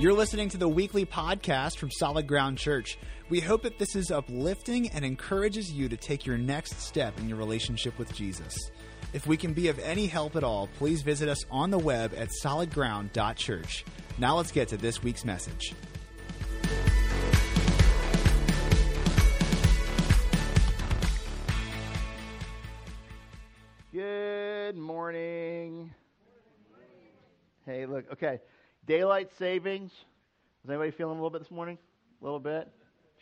You're listening to the weekly podcast from Solid Ground Church. We hope that this is uplifting and encourages you to take your next step in your relationship with Jesus. If we can be of any help at all, please visit us on the web at solidground.church. Now let's get to this week's message. Good morning. Hey, look, okay. Daylight savings. Is anybody feeling a little bit this morning? A little bit?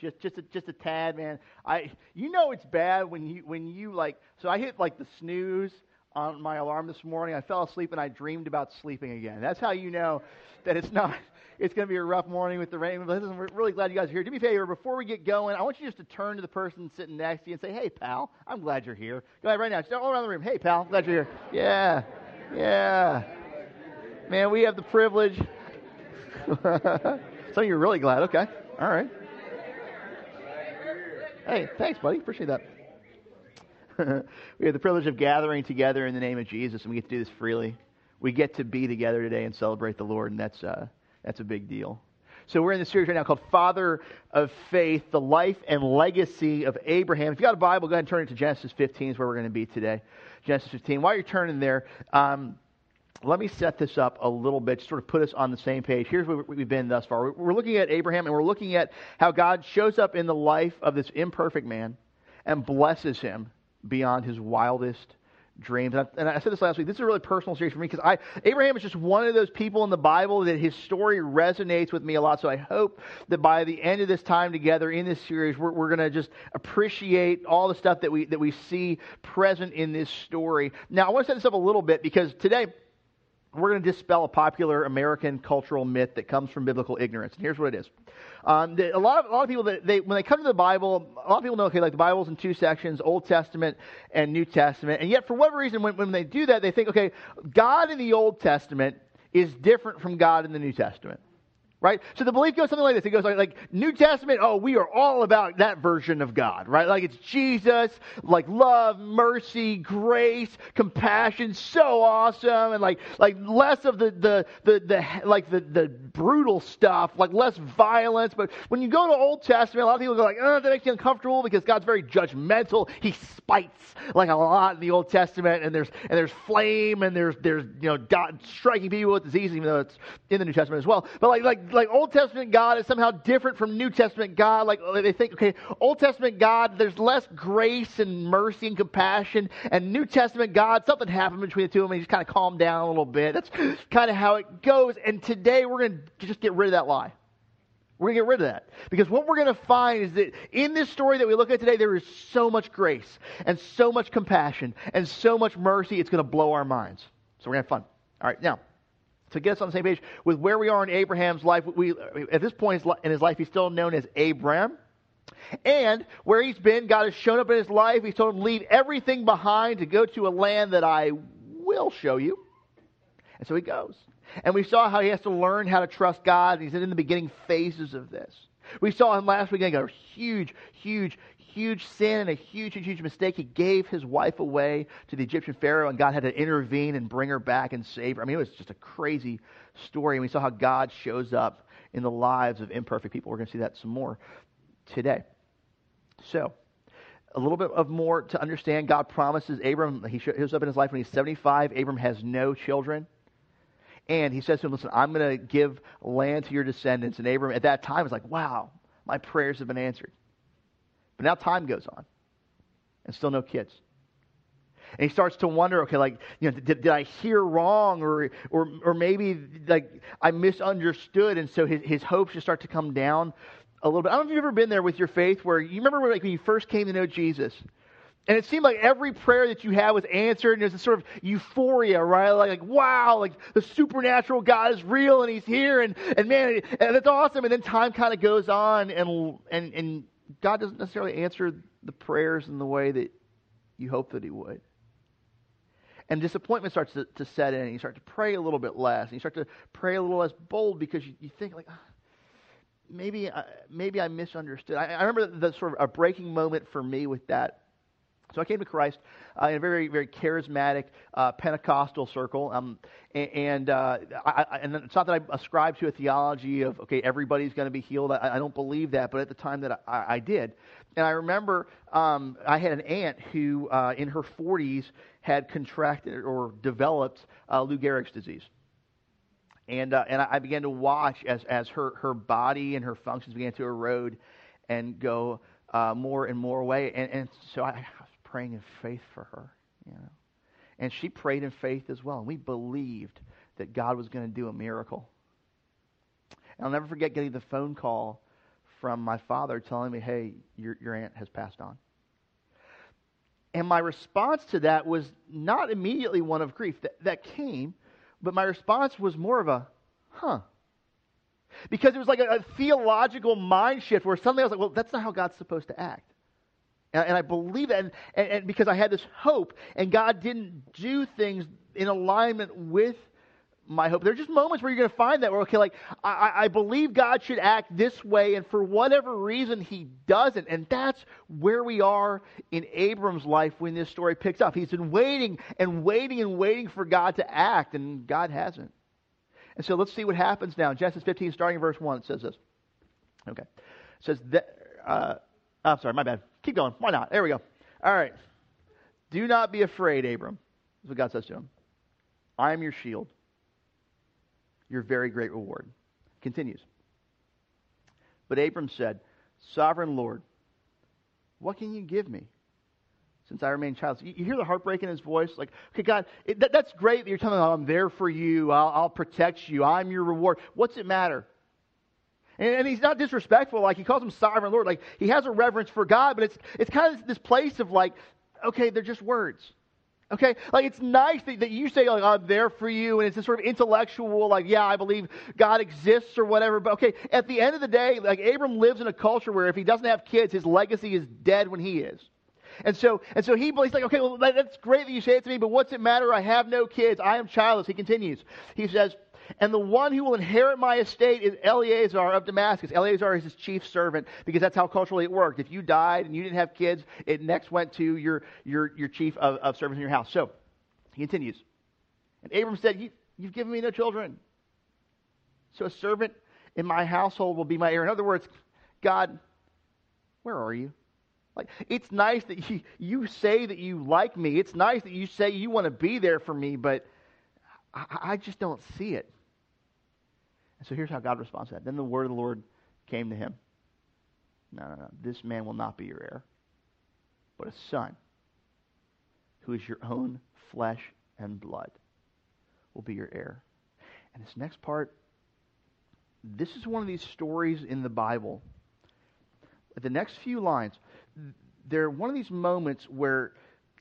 Just just a, just a tad, man. I you know it's bad when you when you like so I hit like the snooze on my alarm this morning. I fell asleep and I dreamed about sleeping again. That's how you know that it's not it's going to be a rough morning with the rain. But listen, we're really glad you guys are here. Do me a favor, before we get going, I want you just to turn to the person sitting next to you and say, hey, pal, I'm glad you're here. Go ahead right now. Just all around the room. Hey, pal, glad you're here. Yeah, yeah. Man, we have the privilege. Some of you are really glad. Okay. All right. Hey, thanks, buddy. Appreciate that. we have the privilege of gathering together in the name of Jesus, and we get to do this freely. We get to be together today and celebrate the Lord, and that's, uh, that's a big deal. So we're in the series right now called Father of Faith, the life and legacy of Abraham. If you got a Bible, go ahead and turn it to Genesis 15 is where we're going to be today. Genesis 15. While you're turning there, um, let me set this up a little bit, sort of put us on the same page. Here's where we've been thus far. We're looking at Abraham, and we're looking at how God shows up in the life of this imperfect man and blesses him beyond his wildest dreams. And I, and I, said this last week. This is a really personal series for me because I Abraham is just one of those people in the Bible that his story resonates with me a lot. So I hope that by the end of this time together in this series, we're, we're going to just appreciate all the stuff that we that we see present in this story. Now I want to set this up a little bit because today we're going to dispel a popular American cultural myth that comes from biblical ignorance. And here's what it is. Um, the, a, lot of, a lot of people, that they, when they come to the Bible, a lot of people know, okay, like the Bible's in two sections, Old Testament and New Testament. And yet, for whatever reason, when, when they do that, they think, okay, God in the Old Testament is different from God in the New Testament right? So the belief goes something like this. It goes like, like, New Testament, oh, we are all about that version of God, right? Like it's Jesus, like love, mercy, grace, compassion, so awesome, and like like less of the the the, the like the, the brutal stuff, like less violence. But when you go to Old Testament, a lot of people go like, oh, that makes you uncomfortable because God's very judgmental. He spites like a lot in the Old Testament, and there's and there's flame, and there's there's you know God striking people with disease, even though it's in the New Testament as well. But like like like Old Testament God is somehow different from New Testament God. Like they think, okay, Old Testament God, there's less grace and mercy and compassion, and New Testament God, something happened between the two of them. And he just kind of calmed down a little bit. That's kind of how it goes. And today we're going to just get rid of that lie. We're going to get rid of that. Because what we're going to find is that in this story that we look at today, there is so much grace and so much compassion and so much mercy, it's going to blow our minds. So we're going to have fun. All right, now, to get us on the same page with where we are in Abraham's life. We, at this point in his life, he's still known as Abram. And where he's been, God has shown up in his life. He's told him, leave everything behind to go to a land that I will show you. And so he goes. And we saw how he has to learn how to trust God. He's in the beginning phases of this. We saw him last week a huge, huge, huge sin and a huge, huge, huge mistake. He gave his wife away to the Egyptian Pharaoh, and God had to intervene and bring her back and save her. I mean, it was just a crazy story. And we saw how God shows up in the lives of imperfect people. We're going to see that some more today. So, a little bit of more to understand. God promises Abram, he shows up in his life when he's 75. Abram has no children. And he says to him, Listen, I'm going to give land to your descendants. And Abram at that time is like, Wow, my prayers have been answered. But now time goes on, and still no kids. And he starts to wonder, okay, like, you know, did, did I hear wrong, or, or, or maybe like I misunderstood, and so his, his hopes just start to come down a little bit. I don't know if you've ever been there with your faith, where you remember when, like when you first came to know Jesus, and it seemed like every prayer that you had was answered, and there's this sort of euphoria, right? Like, like, wow, like the supernatural God is real and He's here, and, and man, and it's awesome. And then time kind of goes on, and and and God doesn't necessarily answer the prayers in the way that you hope that He would. And disappointment starts to, to set in, and you start to pray a little bit less, and you start to pray a little less bold because you, you think, like, ah, maybe, I, maybe I misunderstood. I, I remember the sort of a breaking moment for me with that So I came to Christ uh, in a very, very charismatic uh, Pentecostal circle, um, and and, uh, I, and it's not that I ascribe to a theology of okay, everybody's going to be healed. I, I, don't believe that, but at the time that I, I did, and I remember um, I had an aunt who, uh, in her 40s, had contracted or developed uh, Lou Gehrig's disease, and uh, and I began to watch as as her her body and her functions began to erode and go more and more away, and, and so I praying in faith for her, you know. And she prayed in faith as well. And we believed that God was going to do a miracle. And I'll never forget getting the phone call from my father telling me, hey, your, your aunt has passed on. And my response to that was not immediately one of grief. That, that came, but my response was more of a, huh. Because it was like a, a theological mind shift where suddenly I was like, well, that's not how God's supposed to act. And, and I believe that, and, and, and because I had this hope, and God didn't do things in alignment with my hope. There are just moments where you're going to find that where, okay, like, I, I believe God should act this way, and for whatever reason, he doesn't. And that's where we are in Abram's life when this story picks up. He's been waiting and waiting and waiting for God to act, and God hasn't. And so let's see what happens now. Genesis 15, starting in verse 1, it says this. Okay. It says that, uh, I'm sorry, my bad. Keep going. Why not? There we go. All right. Do not be afraid, Abram. That's what God says to him. I am your shield, your very great reward. Continues. But Abram said, Sovereign Lord, what can you give me? Since I remain childless. You, hear the heartbreak in his voice? Like, okay, God, it, that, that's great that you're telling me, oh, I'm there for you. I'll, I'll protect you. I'm your reward. What's it matter? And, and, he's not disrespectful, like he calls him sovereign Lord. Like he has a reverence for God, but it's, it's kind of this place of like, okay, they're just words. Okay? Like it's nice that, that you say, like, oh, I'm there for you, and it's this sort of intellectual, like, yeah, I believe God exists or whatever. But okay, at the end of the day, like Abram lives in a culture where if he doesn't have kids, his legacy is dead when he is. And so, and so he, he's like, okay, well, that's great that you say it to me, but what's it matter? I have no kids. I am childless. He continues. He says, and the one who will inherit my estate is Eliezer of Damascus. Eliezer is his chief servant because that's how culturally it worked. If you died and you didn't have kids, it next went to your, your, your chief of, of servants in your house. So he continues. And Abram said, you, You've given me no children. So a servant in my household will be my heir. In other words, God, where are you? Like, it's nice that you, you say that you like me. It's nice that you say you want to be there for me, but I, I just don't see it. And so here's how God responds to that. Then the word of the Lord came to him. No, no, no. This man will not be your heir, but a son who is your own flesh and blood will be your heir. And this next part, this is one of these stories in the Bible. The next few lines, they're one of these moments where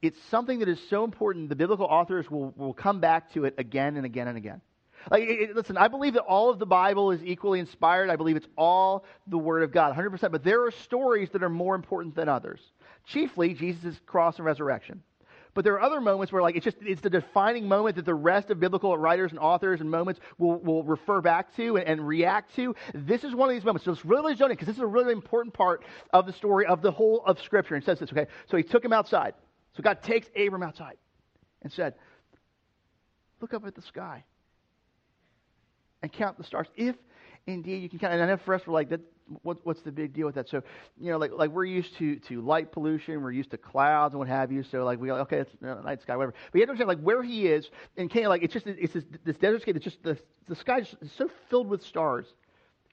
it's something that is so important, the biblical authors will, will come back to it again and again and again. Like, it, listen, I believe that all of the Bible is equally inspired. I believe it's all the Word of God, 100%. But there are stories that are more important than others. Chiefly, Jesus' cross and resurrection. But there are other moments where, like, it's just it's the defining moment that the rest of biblical writers and authors and moments will, will refer back to and, and react to. This is one of these moments. So it's really zoning because this is a really important part of the story of the whole of Scripture. And says this, okay? So he took him outside. So God takes Abram outside and said, Look up at the sky and count the stars. If indeed you can count. And I know for us, we're like, that, what, what's the big deal with that? So, you know, like, like we're used to, to light pollution, we're used to clouds and what have you. So, like, we okay, it's uh, night sky, whatever. But you have to understand, like, where he is in Canaan, like, it's just, it's this, this desert scape, it's just, the, the sky is so filled with stars.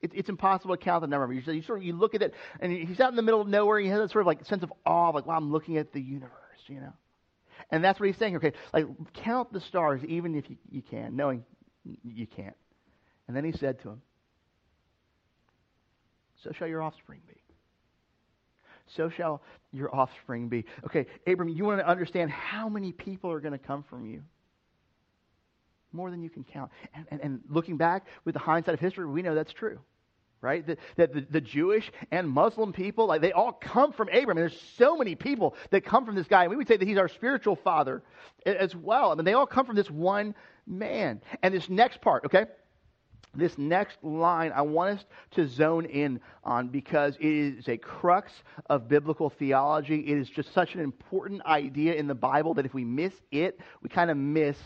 It, it's impossible to count the number. You, you sort of, you look at it, and he's out in the middle of nowhere, he has that sort of, like, sense of awe, like, wow, I'm looking at the universe, you know. And that's what he's saying, okay, like, count the stars even if you, you can, knowing you can't. And then he said to him, So shall your offspring be. So shall your offspring be. Okay, Abram, you want to understand how many people are going to come from you? More than you can count. And, and, and looking back with the hindsight of history, we know that's true right? That, that the, the, Jewish and Muslim people, like they all come from Abram. And there's so many people that come from this guy. And we would say that he's our spiritual father as well. I mean, they all come from this one man. And this next part, okay? This next line I want us to zone in on because it is a crux of biblical theology. It is just such an important idea in the Bible that if we miss it, we kind of miss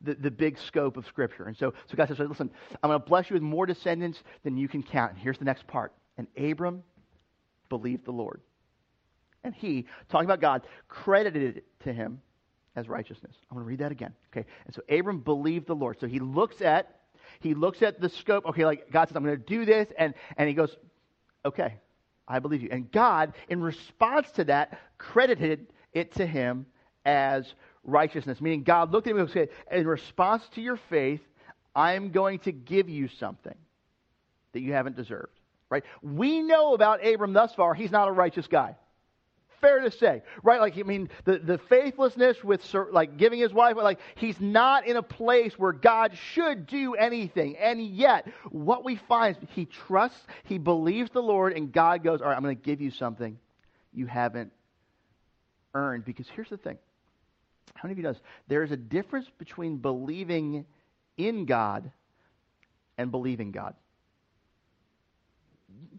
the, the big scope of Scripture. And so, so God says, listen, I'm going to bless you with more descendants than you can count. And here's the next part. And Abram believed the Lord. And he, talking about God, credited it to him as righteousness. I'm going to read that again. Okay. And so Abram believed the Lord. So he looks at he looks at the scope. Okay, like God says, I'm going to do this, and and he goes, okay, I believe you. And God, in response to that, credited it to him as righteousness. Meaning, God looked at him and said, in response to your faith, I'm going to give you something that you haven't deserved. Right? We know about Abram thus far, he's not a righteous guy fair to say, right? Like, I mean, the, the faithlessness with, like, giving his wife, like, he's not in a place where God should do anything. And yet, what we find is he trusts, he believes the Lord, and God goes, all right, I'm going to give you something you haven't earned. Because here's the thing. How many of you knows there is a difference between believing in God and believing God?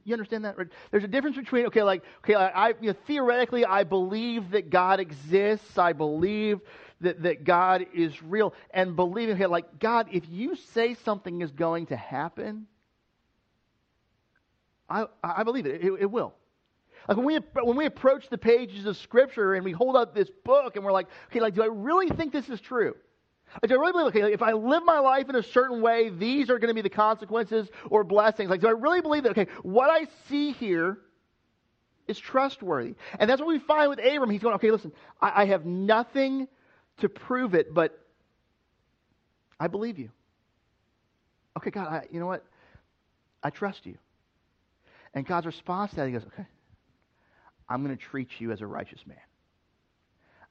You understand that? There's a difference between okay, like okay, I you know, theoretically I believe that God exists. I believe that that God is real, and believing okay, like God, if you say something is going to happen, I I believe it. It, it will. Like when we when we approach the pages of Scripture and we hold up this book and we're like, okay, like do I really think this is true? Like, do I really believe, okay, if I live my life in a certain way, these are going to be the consequences or blessings? Like, do I really believe that, okay, what I see here is trustworthy? And that's what we find with Abram. He's going, okay, listen, I, I have nothing to prove it, but I believe you. Okay, God, I, you know what? I trust you. And God's response to that, he goes, okay, I'm going to treat you as a righteous man.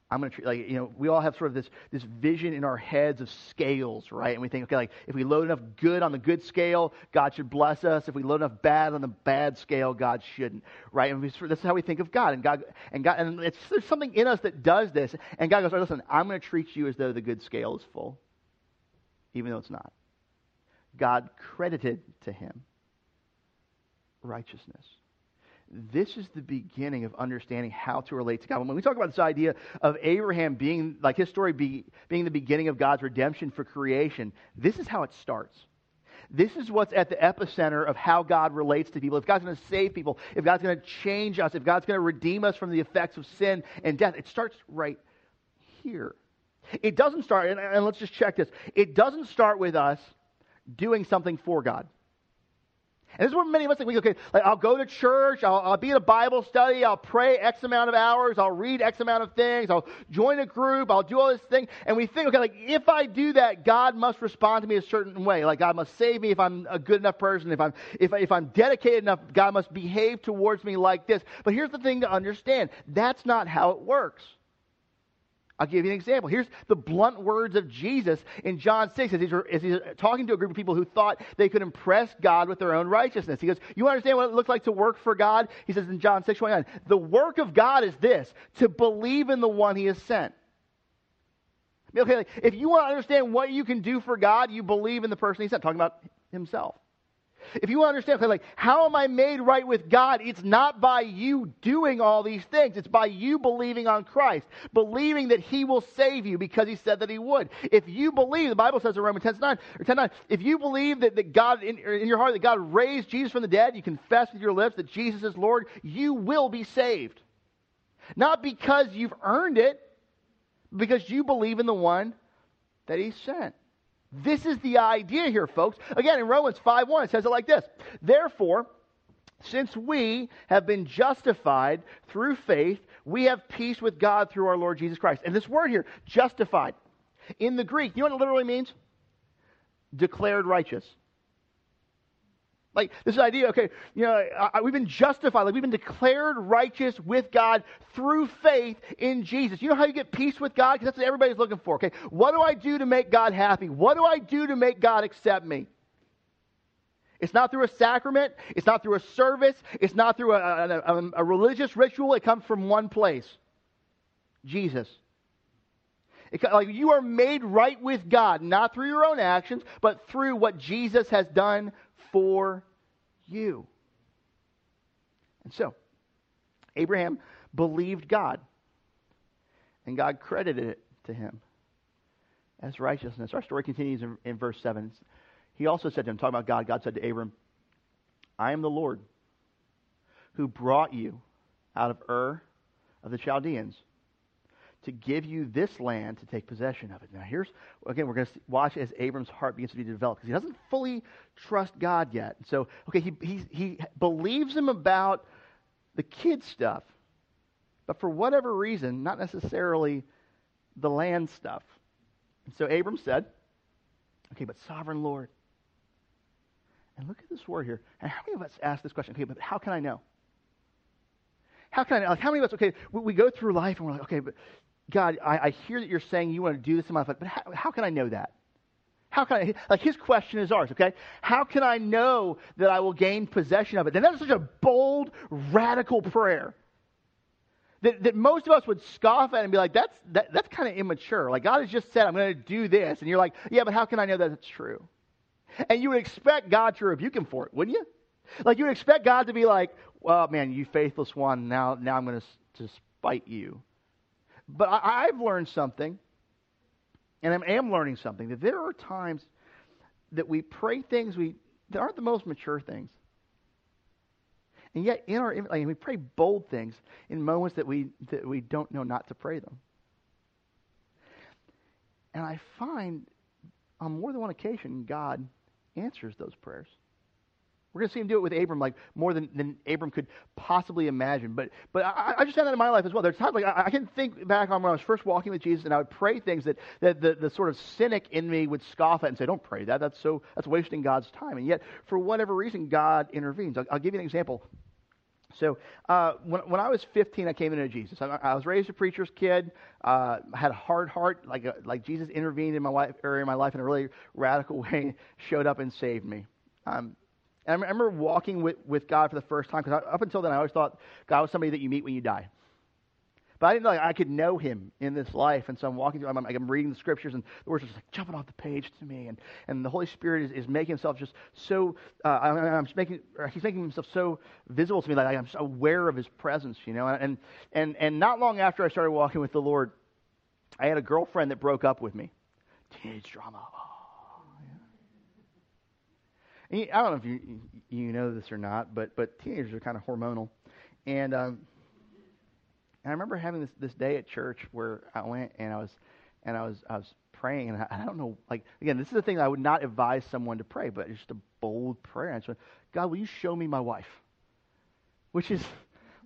I'm going to treat, like, you know, we all have sort of this, this vision in our heads of scales, right? And we think, okay, like, if we load enough good on the good scale, God should bless us. If we load enough bad on the bad scale, God shouldn't, right? And we, this is how we think of God. And God, and God, and it's, there's something in us that does this. And God goes, right, listen, I'm going to treat you as though the good scale is full, even though it's not. God credited to him righteousness this is the beginning of understanding how to relate to God. When we talk about this idea of Abraham being, like his story be, being the beginning of God's redemption for creation, this is how it starts. This is what's at the epicenter of how God relates to people. If God's going to save people, if God's going to change us, if God's going to redeem us from the effects of sin and death, it starts right here. It doesn't start, and, and let's just check this. It doesn't start with us doing something for God. And this is where many of us think, okay, like I'll go to church, I'll, I'll, be in a Bible study, I'll pray X amount of hours, I'll read X amount of things, I'll join a group, I'll do all this thing. And we think, okay, like if I do that, God must respond to me a certain way. Like God must save me if I'm a good enough person. If I'm, if, if I'm dedicated enough, God must behave towards me like this. But here's the thing to understand. That's not how it works. I'll give you an example. Here's the blunt words of Jesus in John 6 as he's, as he's, talking to a group of people who thought they could impress God with their own righteousness. He goes, You understand what it looks like to work for God? He says in John 6 29, The work of God is this, to believe in the one he has sent. Okay, if you want to understand what you can do for God, you believe in the person he sent. Talking about himself. If you understand, like, how am I made right with God? It's not by you doing all these things. It's by you believing on Christ, believing that He will save you because He said that He would. If you believe, the Bible says in Romans 10 9, or 10 9, if you believe that, that God, in, in your heart, that God raised Jesus from the dead, you confess with your lips that Jesus is Lord, you will be saved. Not because you've earned it, because you believe in the one that He sent. This is the idea here, folks. Again, in Romans 5 1, it says it like this Therefore, since we have been justified through faith, we have peace with God through our Lord Jesus Christ. And this word here, justified, in the Greek, you know what it literally means? Declared righteous. Like this idea, okay, you know, I, we've been justified, like we've been declared righteous with God through faith in Jesus. You know how you get peace with God? Because that's what everybody's looking for, okay? What do I do to make God happy? What do I do to make God accept me? It's not through a sacrament. It's not through a service. It's not through a, a, a, um, a religious ritual. It comes from one place Jesus. It, like you are made right with God, not through your own actions, but through what Jesus has done for you. And so, Abraham believed God, and God credited it to him as righteousness. Our story continues in, in verse 7. He also said to him, talking about God, God said to Abram, I am the Lord who brought you out of Ur of the Chaldeans to give you this land to take possession of it. Now, here's, again, we're going to watch as Abram's heart begins to be developed because he doesn't fully trust God yet. So, okay, he, he, he believes him about the kid stuff, but for whatever reason, not necessarily the land stuff. And so Abram said, Okay, but sovereign Lord. And look at this word here. And how many of us ask this question? Okay, but how can I know? How can I, like, how many of us, okay, we, we go through life and we're like, okay, but God, I, I, hear that you're saying you want to do this in my life, but how, how can I know that? How can I, like his question is ours, okay? How can I know that I will gain possession of it? And that is such a bold, radical prayer that, that most of us would scoff at and be like, that's, that, that's kind of immature. Like, God has just said, I'm going to do this. And you're like, yeah, but how can I know that it's true? And you would expect God to rebuke him for it, wouldn't you? Like, you would expect God to be like, well, man, you faithless one, now, now I'm going to, spite you. But I, I've learned something, and I am learning something, that there are times that we pray things we, that aren't the most mature things. And yet, in our like, we pray bold things in moments that we that we don't know not to pray them. And I find on more than one occasion God answers those prayers. We're going to see him do it with Abram, like more than, than Abram could possibly imagine. But but I, I just found that in my life as well. There's times like I, I, can think back on when I was first walking with Jesus, and I would pray things that, that the, the sort of cynic in me would scoff at and say, "Don't pray that. That's so that's wasting God's time." And yet, for whatever reason, God intervenes. I'll, I'll give you an example. So uh, when, when I was 15, I came into Jesus. I, I was raised a preacher's kid. Uh, had a hard heart, like a, uh, like Jesus intervened in my life, or in my life in a really radical way, showed up and saved me. Um, and I remember walking with, with God for the first time, because up until then, I always thought God was somebody that you meet when you die. But I didn't know like, I could know him in this life. And so I'm walking through, I'm, I'm reading the scriptures, and the words are just like jumping off the page to me. And, and the Holy Spirit is, is making himself just so, uh, I'm, I'm making, he's making himself so visible to me, like I'm aware of his presence, you know. And, and, and not long after I started walking with the Lord, I had a girlfriend that broke up with me. Teenage drama. Oh. I don't know if you you know this or not, but but teenagers are kind of hormonal, and um, and I remember having this this day at church where I went and I was and I was I was praying, and I, I don't know, like again, this is the thing I would not advise someone to pray, but it's just a bold prayer. I just went, God, will you show me my wife? Which is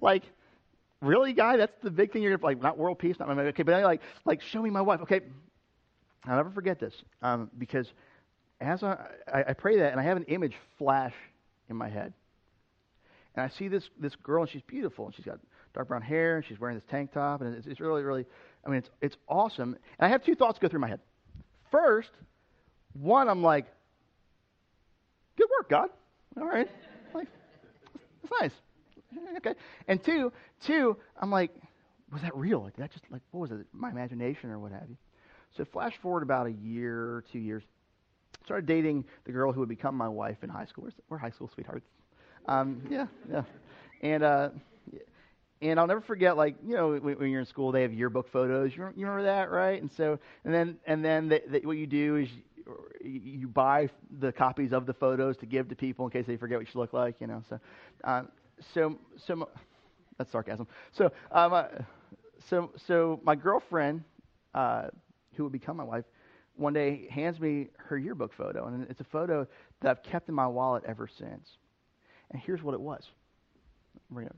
like really, guy? That's the big thing you're gonna like. Not world peace, not my okay, but I like like show me my wife. Okay, I'll never forget this um, because as I, I, pray that, and I have an image flash in my head. And I see this, this girl, and she's beautiful, and she's got dark brown hair, and she's wearing this tank top, and it's, it's really, really, I mean, it's, it's awesome. And I have two thoughts go through my head. First, one, I'm like, good work, God. All right. Like, that's nice. Okay. And two, two, I'm like, was that real? Like, that just, like, what was it? My imagination or what have you? So flash forward about a year two years started dating the girl who would become my wife in high school. We're, we're high school sweethearts. Um, yeah, yeah. And uh, and I'll never forget, like you know, when, when, you're in school, they have yearbook photos. You, you remember that, right? And so, and then and then they, they, what you do is you, you buy the copies of the photos to give to people in case they forget what you look like. You know, so uh, so so that's sarcasm. So um, uh, so so my girlfriend, uh, who would become my wife one day hands me her yearbook photo, and it's a photo that I've kept in my wallet ever since. And here's what it was. Bring it.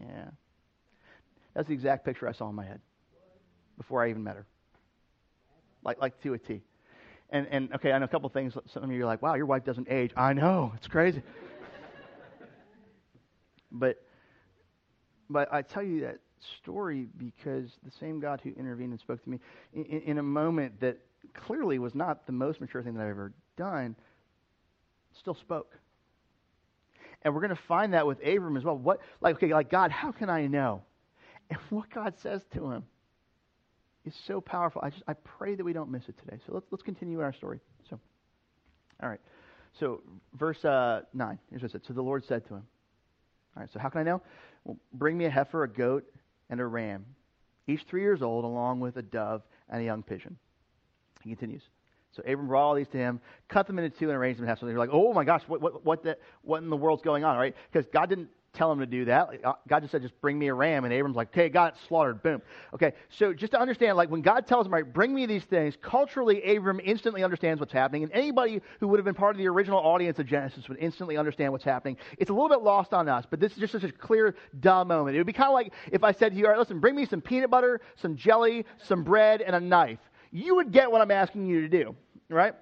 Yeah. That's the exact picture I saw in my head before I even met her. Like, like to a T. And, and okay, I know a couple things. Some of you are like, wow, your wife doesn't age. I know, it's crazy. but, but I tell you that story because the same God who intervened and spoke to me in, in, a moment that clearly was not the most mature thing that I've ever done still spoke. And we're going to find that with Abram as well. What, like, okay, like God, how can I know? And what God says to him is so powerful. I just I pray that we don't miss it today. So let's let's continue our story. So, all right. So verse uh, nine. Here's what it said. So the Lord said to him. All right. So how can I know? Well, bring me a heifer, a goat, and a ram, each three years old, along with a dove and a young pigeon. He continues. So Abram brought all these to him, cut them into two, and arranged them in half. So they're like, "Oh my gosh, what what what, the, what in the world's going on?" Right? Because God didn't tell him to do that. Uh, God just said, just bring me a ram. And Abram's like, okay, got it slaughtered. Boom. Okay, so just to understand, like when God tells him, right, bring me these things, culturally, Abram instantly understands what's happening. And anybody who would have been part of the original audience of Genesis would instantly understand what's happening. It's a little bit lost on us, but this is just such a clear, duh moment. It would be kind of like if I said to you, all right, listen, bring me some peanut butter, some jelly, some bread, and a knife. You would get what I'm asking you to do, right?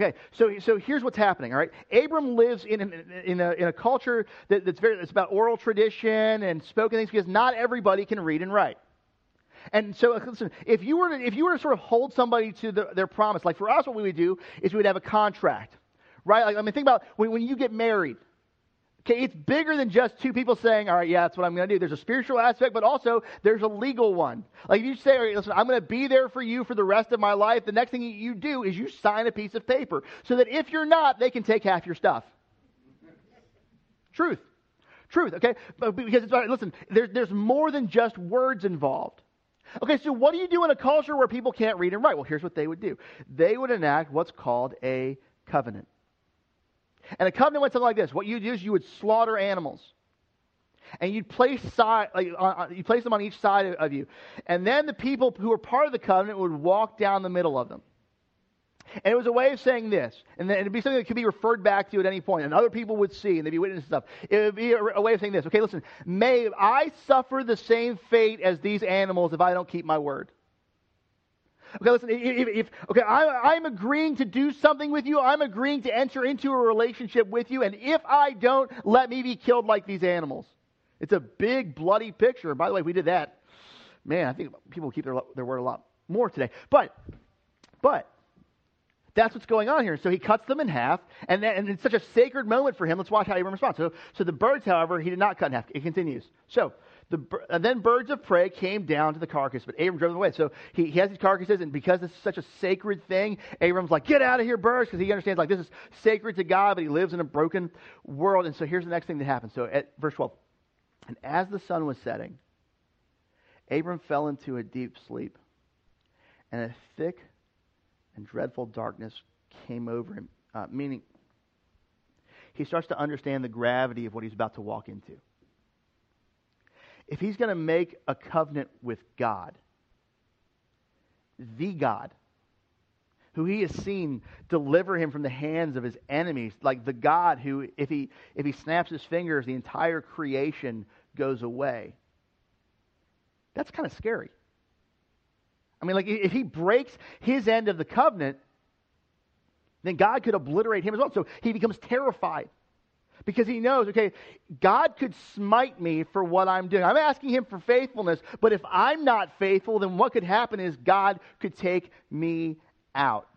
Okay, so, so here's what's happening, all right? Abram lives in, in, a, in a culture that, that's very, it's about oral tradition and spoken things because not everybody can read and write. And so, uh, listen, if you were to, if you were to sort of hold somebody to the, their promise, like for us, what we would do is we would have a contract, right? Like, I mean, think about when, when you get married, Okay, it's bigger than just two people saying, all right, yeah, that's what I'm going to do. There's a spiritual aspect, but also there's a legal one. Like if you say, all right, listen, I'm going to be there for you for the rest of my life, the next thing you do is you sign a piece of paper so that if you're not, they can take half your stuff. Truth. Truth, okay? Because it's, listen, there's, there's more than just words involved. Okay, so what do you do in a culture where people can't read and write? Well, here's what they would do. They would enact what's called a covenant. And a covenant went something like this. What you do is you would slaughter animals. And you'd place, side, like, you place them on each side of you. And then the people who were part of the covenant would walk down the middle of them. And it was a way of saying this. And it'd be something that could be referred back to at any point, And other people would see, and they'd be witnessing stuff. It would be a, a way of saying this. Okay, listen. May I suffer the same fate as these animals if I don't keep my word. Okay, listen, if, if okay, I, I'm agreeing to do something with you, I'm agreeing to enter into a relationship with you, and if I don't, let me be killed like these animals. It's a big, bloody picture. By the way, we did that, man, I think people keep their, their word a lot more today. But, but, that's what's going on here. So he cuts them in half, and, then, and it's such a sacred moment for him. Let's watch how he responds. So, so the birds, however, he did not cut in half. It continues. So the, and then birds of prey came down to the carcass, but Abram drove them away. So he, he has these carcasses, and because this is such a sacred thing, Abram's like, get out of here, birds, because he understands, like, this is sacred to God, but he lives in a broken world. And so here's the next thing that happens. So at verse 12, and as the sun was setting, Abram fell into a deep sleep, and a thick and dreadful darkness came over him, uh, meaning he starts to understand the gravity of what he's about to walk into if he's going to make a covenant with God, the God, who he has seen deliver him from the hands of his enemies, like the God who, if he, if he snaps his fingers, the entire creation goes away. That's kind of scary. I mean, like, if he breaks his end of the covenant, then God could obliterate him as well. So he becomes terrified because he knows, okay, God could smite me for what I'm doing. I'm asking him for faithfulness, but if I'm not faithful, then what could happen is God could take me out.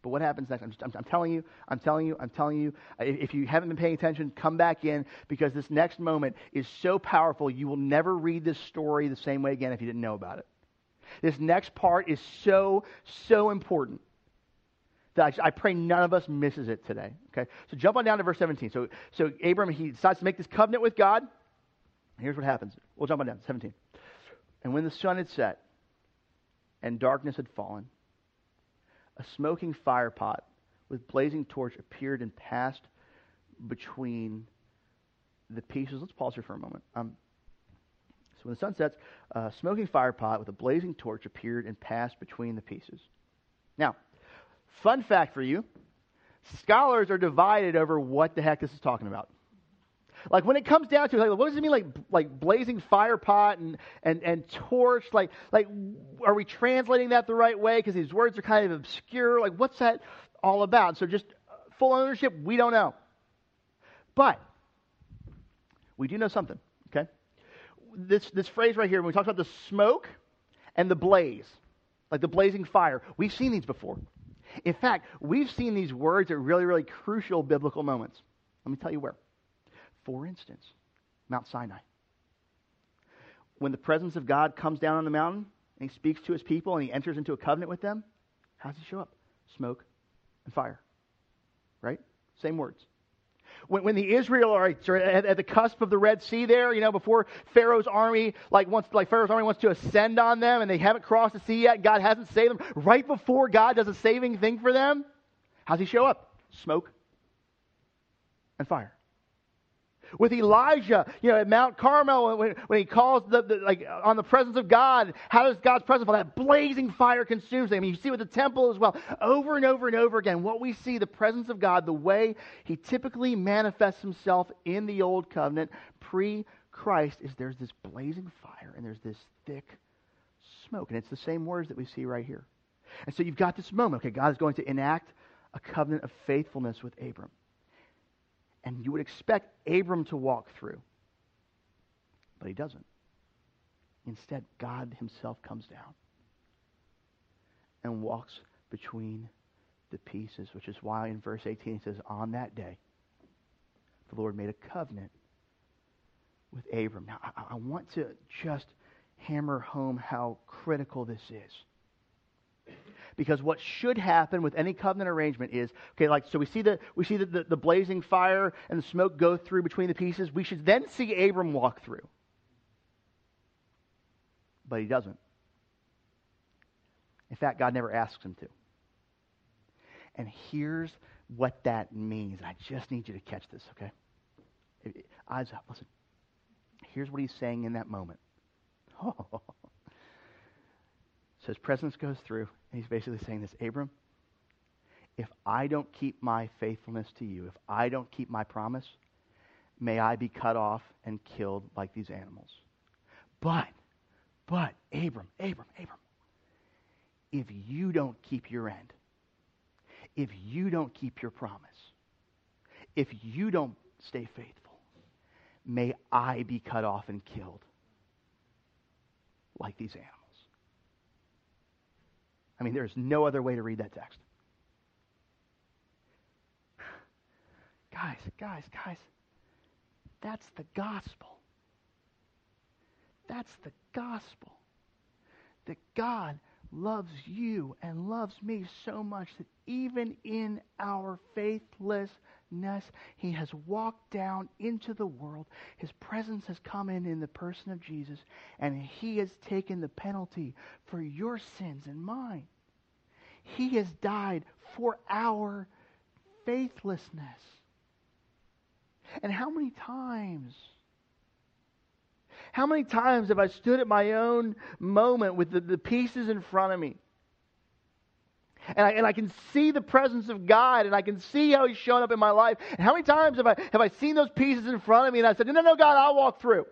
But what happens next? I'm, just, I'm, I'm, telling you, I'm telling you, I'm telling you. If you haven't been paying attention, come back in because this next moment is so powerful. You will never read this story the same way again if you didn't know about it. This next part is so, so important that I, I, pray none of us misses it today. Okay, so jump on down to verse 17. So, so Abram he decides to make this covenant with God. Here's what happens. We'll jump on down 17. And when the sun had set and darkness had fallen, a smoking fire pot with blazing torch appeared and passed between the pieces. Let's pause here for a moment. Um, so when the sun sets, a smoking fire pot with a blazing torch appeared and passed between the pieces. Now, Fun fact for you scholars are divided over what the heck this is talking about. Like when it comes down to it, like, what does it mean like like blazing fire pot and, and, and torch? Like like are we translating that the right way? Because these words are kind of obscure. Like what's that all about? So just uh, full ownership, we don't know. But we do know something, okay? This this phrase right here, when we talk about the smoke and the blaze, like the blazing fire, we've seen these before. In fact, we've seen these words at really, really crucial biblical moments. Let me tell you where. For instance, Mount Sinai. when the presence of God comes down on the mountain and he speaks to his people and he enters into a covenant with them, how does he show up? Smoke and fire. Right? Same words. When, when the Israelites are at, at, the cusp of the Red Sea there, you know, before Pharaoh's army, like wants, like Pharaoh's army wants to ascend on them and they haven't crossed the sea yet, God hasn't saved them, right before God does a saving thing for them, how's he show up? Smoke and fire with Elijah, you know, at Mount Carmel when, when he calls the, the, like on the presence of God. How does God's presence fall? That blazing fire consumes them. I mean, you see with the temple as well, over and over and over again. What we see, the presence of God, the way He typically manifests Himself in the Old Covenant, pre-Christ, is there's this blazing fire and there's this thick smoke, and it's the same words that we see right here. And so you've got this moment. Okay, God is going to enact a covenant of faithfulness with Abram and you would expect Abram to walk through. But he doesn't. Instead, God himself comes down and walks between the pieces, which is why in verse 18 he says, On that day, the Lord made a covenant with Abram. Now, I, I want to just hammer home how critical this is. Because what should happen with any covenant arrangement is, okay, like, so we see the, we see the, the, the blazing fire and the smoke go through between the pieces. We should then see Abram walk through. But he doesn't. In fact, God never asks him to. And here's what that means. I just need you to catch this, okay? Eyes up, listen. Here's what he's saying in that moment. Oh. So his presence goes through, and he's basically saying this Abram, if I don't keep my faithfulness to you, if I don't keep my promise, may I be cut off and killed like these animals. But, but, Abram, Abram, Abram, if you don't keep your end, if you don't keep your promise, if you don't stay faithful, may I be cut off and killed like these animals. I mean, there's no other way to read that text. Guys, guys, guys, that's the gospel. That's the gospel. That God loves you and loves me so much that even in our faithlessness, He has walked down into the world. His presence has come in in the person of Jesus, and He has taken the penalty for your sins and mine. He has died for our faithlessness. And how many times? How many times have I stood at my own moment with the, the pieces in front of me? And I, and I can see the presence of God and I can see how He's shown up in my life. And how many times have I, have I seen those pieces in front of me and I said, No, no, no, God, I'll walk through.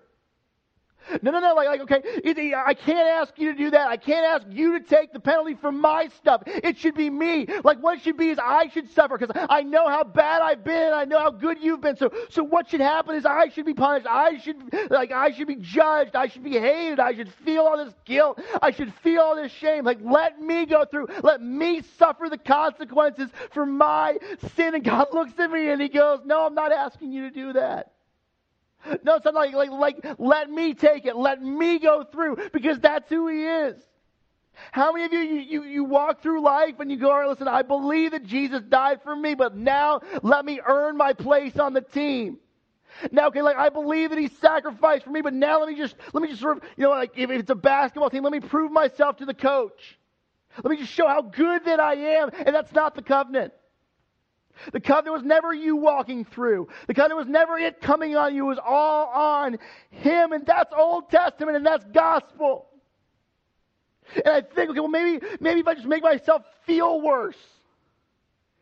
No, no, no. Like, like okay, I can't ask you to do that. I can't ask you to take the penalty for my stuff. It should be me. Like, what it should be is I should suffer because I know how bad I've been. I know how good you've been. So, so what should happen is I should be punished. I should, like, I should be judged. I should be hated. I should feel all this guilt. I should feel all this shame. Like, let me go through. Let me suffer the consequences for my sin. And God looks at me and He goes, No, I'm not asking you to do that. No, it's not like, like, like, let me take it. Let me go through because that's who he is. How many of you, you, you, you walk through life and you go, all right, listen, I believe that Jesus died for me, but now let me earn my place on the team. Now, okay, like I believe that he sacrificed for me, but now let me just, let me just sort of, you know, like if it's a basketball team, let me prove myself to the coach. Let me just show how good that I am. And that's not the covenant. The covenant was never you walking through. The covenant was never it coming on you. It was all on Him. And that's Old Testament and that's gospel. And I think, okay, well, maybe, maybe if I just make myself feel worse,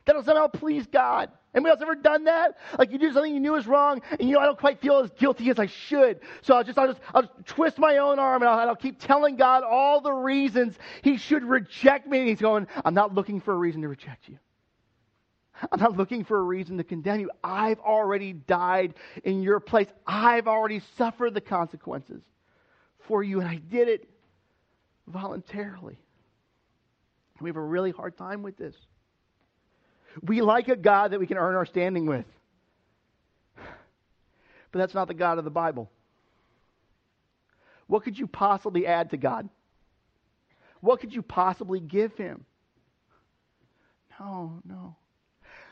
that'll somehow please God. Anybody else ever done that? Like you do something you knew was wrong, and you know I don't quite feel as guilty as I should. So I'll just I'll just I'll just twist my own arm and I'll, and I'll keep telling God all the reasons He should reject me. And He's going, I'm not looking for a reason to reject you. I'm not looking for a reason to condemn you. I've already died in your place. I've already suffered the consequences for you, and I did it voluntarily. We have a really hard time with this. We like a God that we can earn our standing with. But that's not the God of the Bible. What could you possibly add to God? What could you possibly give him? No, no.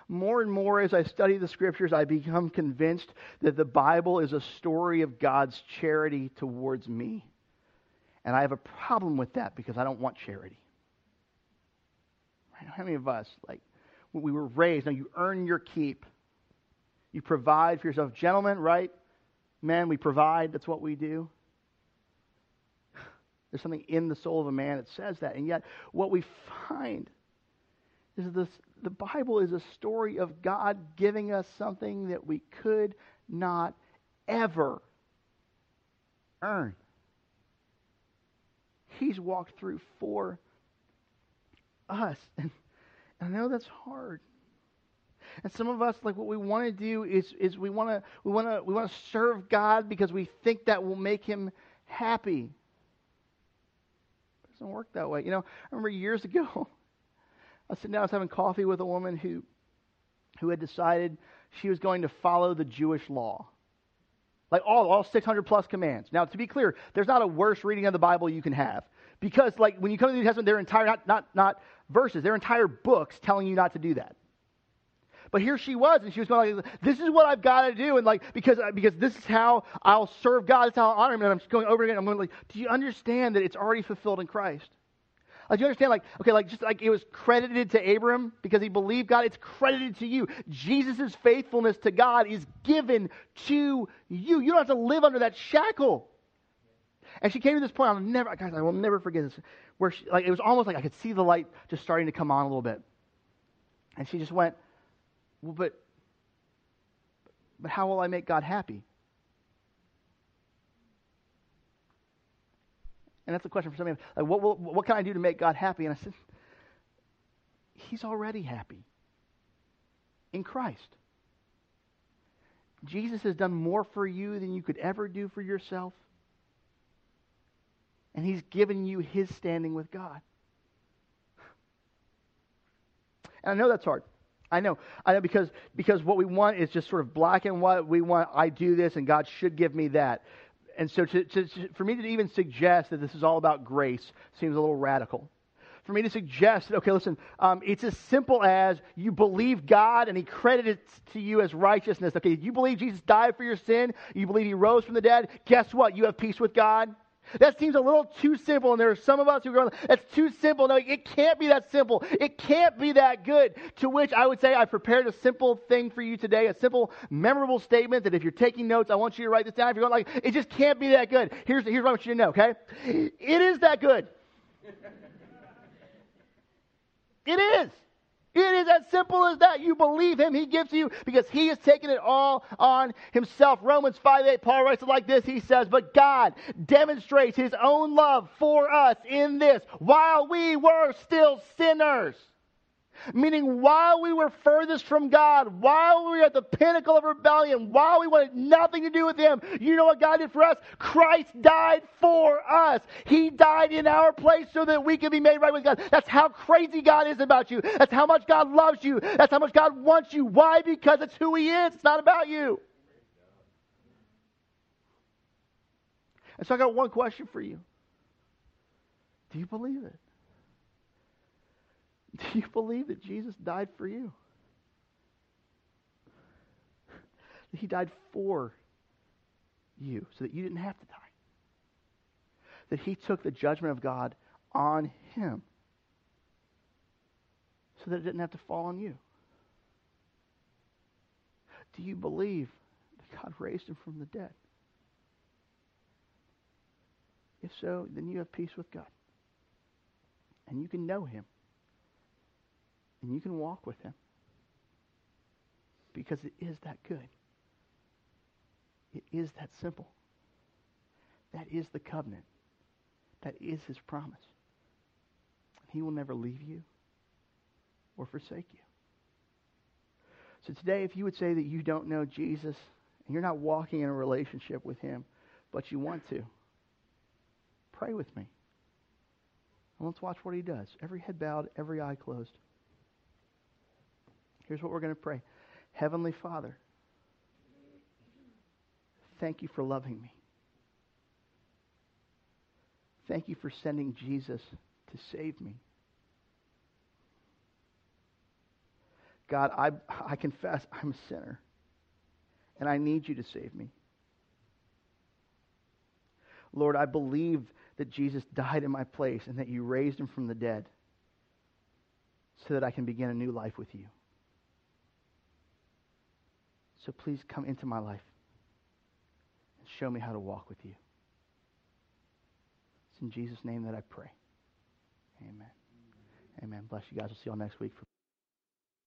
More and more as I study the scriptures, I become convinced that the Bible is a story of God's charity towards me. And I have a problem with that because I don't want charity. How many of us, like, we were raised, now you earn your keep. You provide for yourself. Gentlemen, right? Men, we provide. That's what we do. There's something in the soul of a man that says that. And yet, what we find is this the Bible is a story of God giving us something that we could not ever earn. He's walked through for us. And I know that's hard. And some of us, like what we want to do is, is we want to we want to we want to serve God because we think that will make Him happy. It doesn't work that way. You know, I remember years ago, was sitting down, I was having coffee with a woman who who had decided she was going to follow the Jewish law. Like all, all 600 plus commands. Now, to be clear, there's not a worse reading of the Bible you can have. Because, like, when you come to the New Testament, they're entire, not, not, not verses, they're entire books telling you not to do that. But here she was, and she was going like, "This is what I've got to do," and like because uh, because this is how I'll serve God, it's how I'll honor Him. And I'm just going over again. I'm going like, "Do you understand that it's already fulfilled in Christ?" Like, do you understand? Like, okay, like just like it was credited to Abram because he believed God, it's credited to you. Jesus' faithfulness to God is given to you. You don't have to live under that shackle. And she came to this point, I'll never, guys, I will never forget this, where she, like, it was almost like I could see the light just starting to come on a little bit. And she just went, well, but, but how will I make God happy? And that's a question for some of you. Like, what, what can I do to make God happy? And I said, He's already happy in Christ. Jesus has done more for you than you could ever do for yourself. And He's given you His standing with God. And I know that's hard. I know. I know because because what we want is just sort of black and white. We want I do this and God should give me that. And so to, to, for me to even suggest that this is all about grace seems a little radical. For me to suggest that, okay, listen, um, it's as simple as you believe God and He credits to you as righteousness. Okay, you believe Jesus died for your sin, you believe He rose from the dead, guess what? You have peace with God. That seems a little too simple, and there are some of us who go, that's too simple. No, it can't be that simple. It can't be that good. To which I would say, I prepared a simple thing for you today, a simple, memorable statement that if you're taking notes, I want you to write this down. If you're going like, it just can't be that good. Here's, here's what I want you to know, okay? It is that good. it is. It is as simple as that. You believe him, he gives you because he has taken it all on himself. Romans 5 8, Paul writes it like this. He says, But God demonstrates his own love for us in this while we were still sinners. Meaning, while we were furthest from God, while we were at the pinnacle of rebellion, while we wanted nothing to do with Him, you know what God did for us? Christ died for us. He died in our place so that we can be made right with God. That's how crazy God is about you. That's how much God loves you. That's how much God wants you. Why? Because it's who He is. It's not about you. And so I got one question for you. Do you believe it? Do you believe that Jesus died for you? He died for you so that you didn't have to die. That he took the judgment of God on him so that it didn't have to fall on you. Do you believe that God raised him from the dead? If so, then you have peace with God. And you can know him and you can walk with him because it is that good. It is that simple. That is the covenant. That is his promise. He will never leave you or forsake you. So today, if you would say that you don't know Jesus and you're not walking in a relationship with him, but you want to, pray with me. And let's watch what he does. Every head bowed, every eye closed. Here's what we're going to pray Heavenly Father, thank you for loving me. Thank you for sending Jesus to save me. God, I, I confess I'm a sinner, and I need you to save me. Lord, I believe that Jesus died in my place and that you raised him from the dead so that I can begin a new life with you. So please come into my life and show me how to walk with you. It's in Jesus' name that I pray. Amen. Amen. Bless you guys. We'll see you all next week.